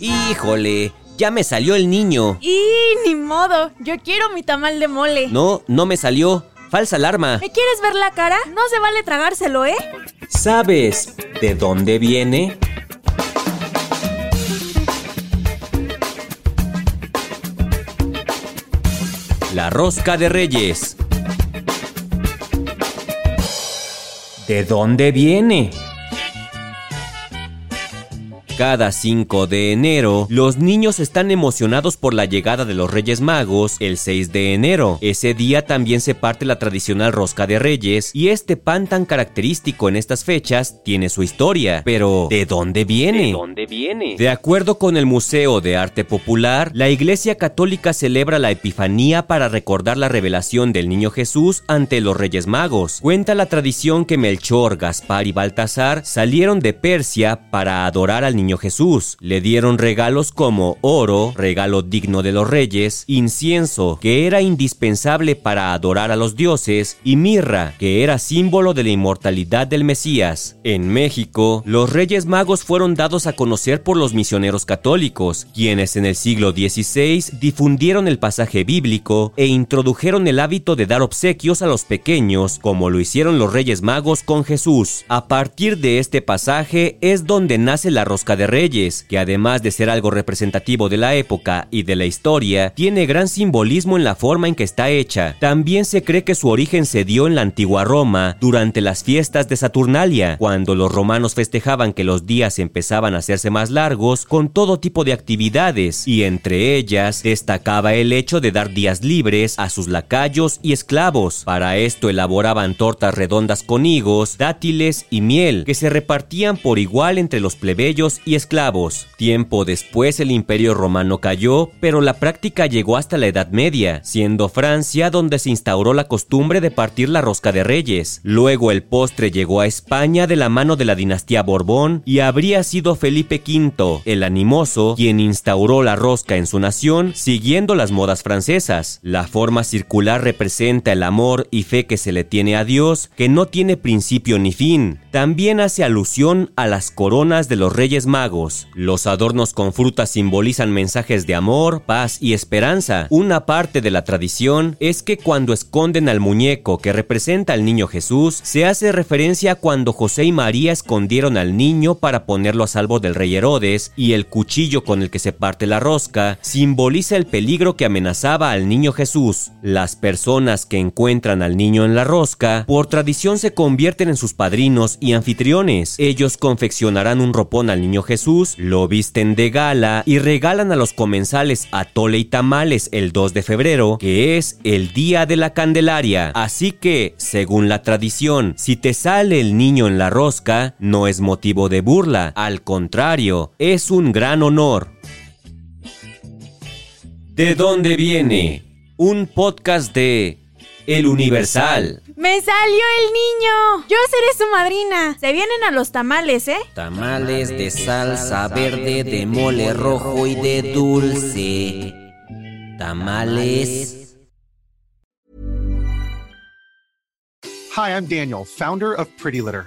Híjole, ya me salió el niño. Y ni modo, yo quiero mi tamal de mole. No, no me salió. Falsa alarma. ¿Me quieres ver la cara? No se vale tragárselo, ¿eh? ¿Sabes de dónde viene? La rosca de reyes. ¿De dónde viene? Cada 5 de enero, los niños están emocionados por la llegada de los Reyes Magos el 6 de enero. Ese día también se parte la tradicional rosca de reyes y este pan tan característico en estas fechas tiene su historia. Pero, ¿de dónde viene? ¿De dónde viene? De acuerdo con el Museo de Arte Popular, la Iglesia Católica celebra la Epifanía para recordar la revelación del Niño Jesús ante los Reyes Magos. Cuenta la tradición que Melchor, Gaspar y Baltasar salieron de Persia para adorar al Niño Jesús. Le dieron regalos como oro, regalo digno de los reyes, incienso, que era indispensable para adorar a los dioses, y mirra, que era símbolo de la inmortalidad del Mesías. En México, los Reyes Magos fueron dados a conocer por los misioneros católicos, quienes en el siglo XVI difundieron el pasaje bíblico e introdujeron el hábito de dar obsequios a los pequeños, como lo hicieron los Reyes Magos con Jesús. A partir de este pasaje es donde nace la rosca de Reyes, que además de ser algo representativo de la época y de la historia, tiene gran simbolismo en la forma en que está hecha. También se cree que su origen se dio en la antigua Roma durante las fiestas de Saturnalia, cuando los romanos festejaban que los días empezaban a hacerse más largos con todo tipo de actividades, y entre ellas destacaba el hecho de dar días libres a sus lacayos y esclavos. Para esto elaboraban tortas redondas con higos, dátiles y miel, que se repartían por igual entre los plebeyos y esclavos. Tiempo después el imperio romano cayó, pero la práctica llegó hasta la Edad Media, siendo Francia donde se instauró la costumbre de partir la rosca de reyes. Luego el postre llegó a España de la mano de la dinastía Borbón y habría sido Felipe V, el animoso, quien instauró la rosca en su nación siguiendo las modas francesas. La forma circular representa el amor y fe que se le tiene a Dios, que no tiene principio ni fin. También hace alusión a las coronas de los Reyes Los adornos con frutas simbolizan mensajes de amor, paz y esperanza. Una parte de la tradición es que cuando esconden al muñeco que representa al niño Jesús, se hace referencia a cuando José y María escondieron al niño para ponerlo a salvo del rey Herodes y el cuchillo con el que se parte la rosca simboliza el peligro que amenazaba al niño Jesús. Las personas que encuentran al niño en la rosca, por tradición se convierten en sus padrinos y anfitriones. Ellos confeccionarán un ropón al niño Jesús, lo visten de gala y regalan a los comensales atole y tamales el 2 de febrero, que es el día de la Candelaria. Así que, según la tradición, si te sale el niño en la rosca, no es motivo de burla, al contrario, es un gran honor. ¿De dónde viene? Un podcast de El Universal. ¡Me salió el niño! Yo seré su madrina. Se vienen a los tamales, ¿eh? Tamales de salsa verde, de mole rojo y de dulce. Tamales. Hi, I'm Daniel, founder of Pretty Litter.